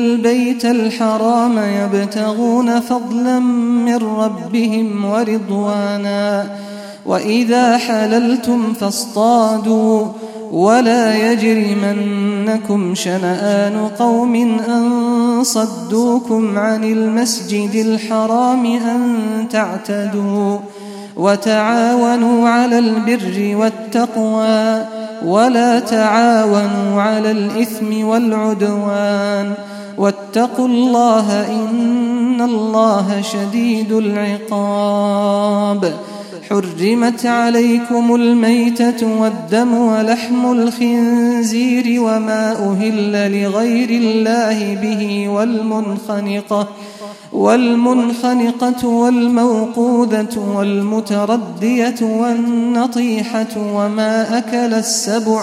البيت الحرام يبتغون فضلا من ربهم ورضوانا. وإذا حللتم فاصطادوا. ولا يجرمنكم شنآن قوم أن صدوكم عن المسجد الحرام أن تعتدوا. وتعاونوا على البر والتقوى. ولا تعاونوا على الإثم والعدوان. واتقوا الله إن الله شديد العقاب. حرمت عليكم الميتة والدم ولحم الخنزير وما أهل لغير الله به والمنخنقة والمنخنقة والموقوذة والمتردية والنطيحة وما أكل السبع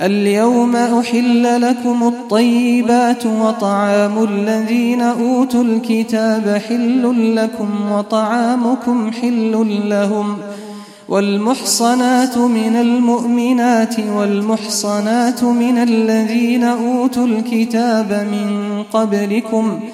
اليوم أحل لكم الطيبات وطعام الذين أوتوا الكتاب حل لكم وطعامكم حل لهم والمحصنات من المؤمنات والمحصنات من الذين أوتوا الكتاب من قبلكم ۖ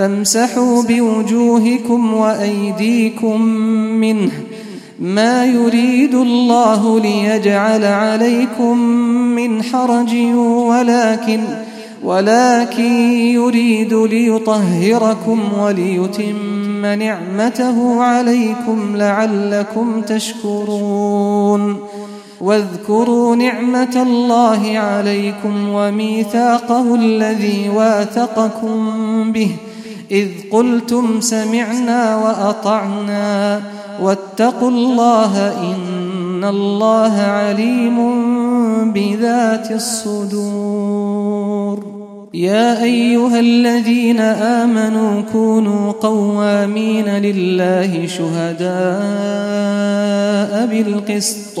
فامسحوا بوجوهكم وأيديكم منه. ما يريد الله ليجعل عليكم من حرج ولكن ولكن يريد ليطهركم وليتم نعمته عليكم لعلكم تشكرون. واذكروا نعمة الله عليكم وميثاقه الذي واثقكم به. إذ قلتم سمعنا وأطعنا واتقوا الله إن الله عليم بذات الصدور. يا أيها الذين آمنوا كونوا قوامين لله شهداء بالقسط.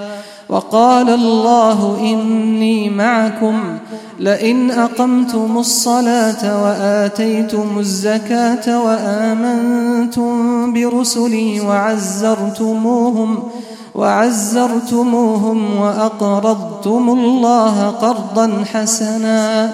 وقال الله إني معكم لئن أقمتم الصلاة وآتيتم الزكاة وآمنتم برسلي وعزرتموهم وعزرتموهم وأقرضتم الله قرضا حسنا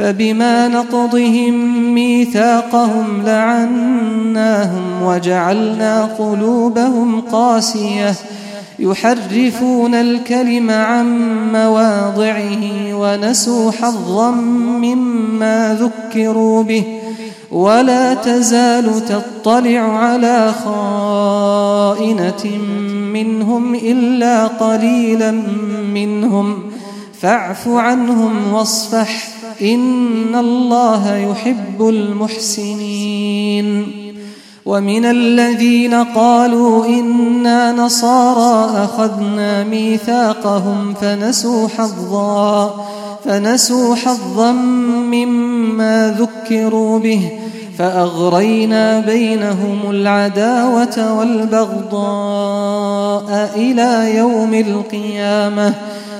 فبما نقضهم ميثاقهم لعناهم وجعلنا قلوبهم قاسية. يحرفون الكلم عن مواضعه ونسوا حظا مما ذكروا به. ولا تزال تطلع على خائنة منهم إلا قليلا منهم. فاعف عنهم واصفح. إن الله يحب المحسنين. ومن الذين قالوا إنا نصارى أخذنا ميثاقهم فنسوا حظا فنسوا حظا مما ذكروا به فأغرينا بينهم العداوة والبغضاء إلى يوم القيامة.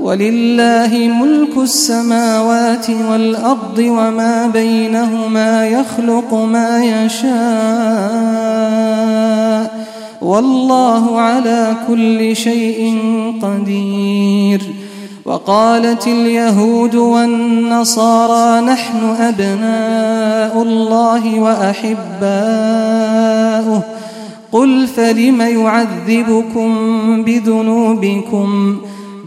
ولله ملك السماوات والأرض وما بينهما يخلق ما يشاء والله على كل شيء قدير وقالت اليهود والنصارى نحن أبناء الله وأحباؤه قل فلم يعذبكم بذنوبكم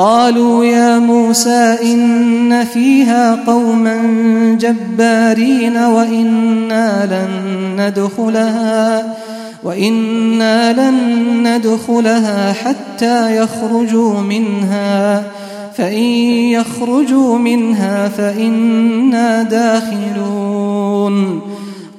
قالوا يا موسى إن فيها قوما جبارين وإنا لن ندخلها وإنا لن ندخلها حتى يخرجوا منها فإن يخرجوا منها فإنا داخلون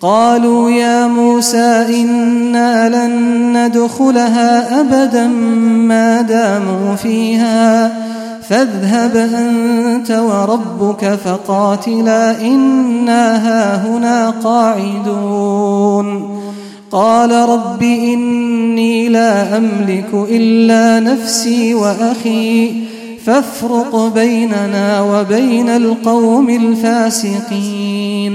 قالوا يا موسى إنا لن ندخلها أبدا ما داموا فيها. فاذهب أنت وربك فقاتلا إنا هاهنا قاعدون. قال رب إني لا أملك إلا نفسي وأخي. فافرق بيننا وبين القوم الفاسقين.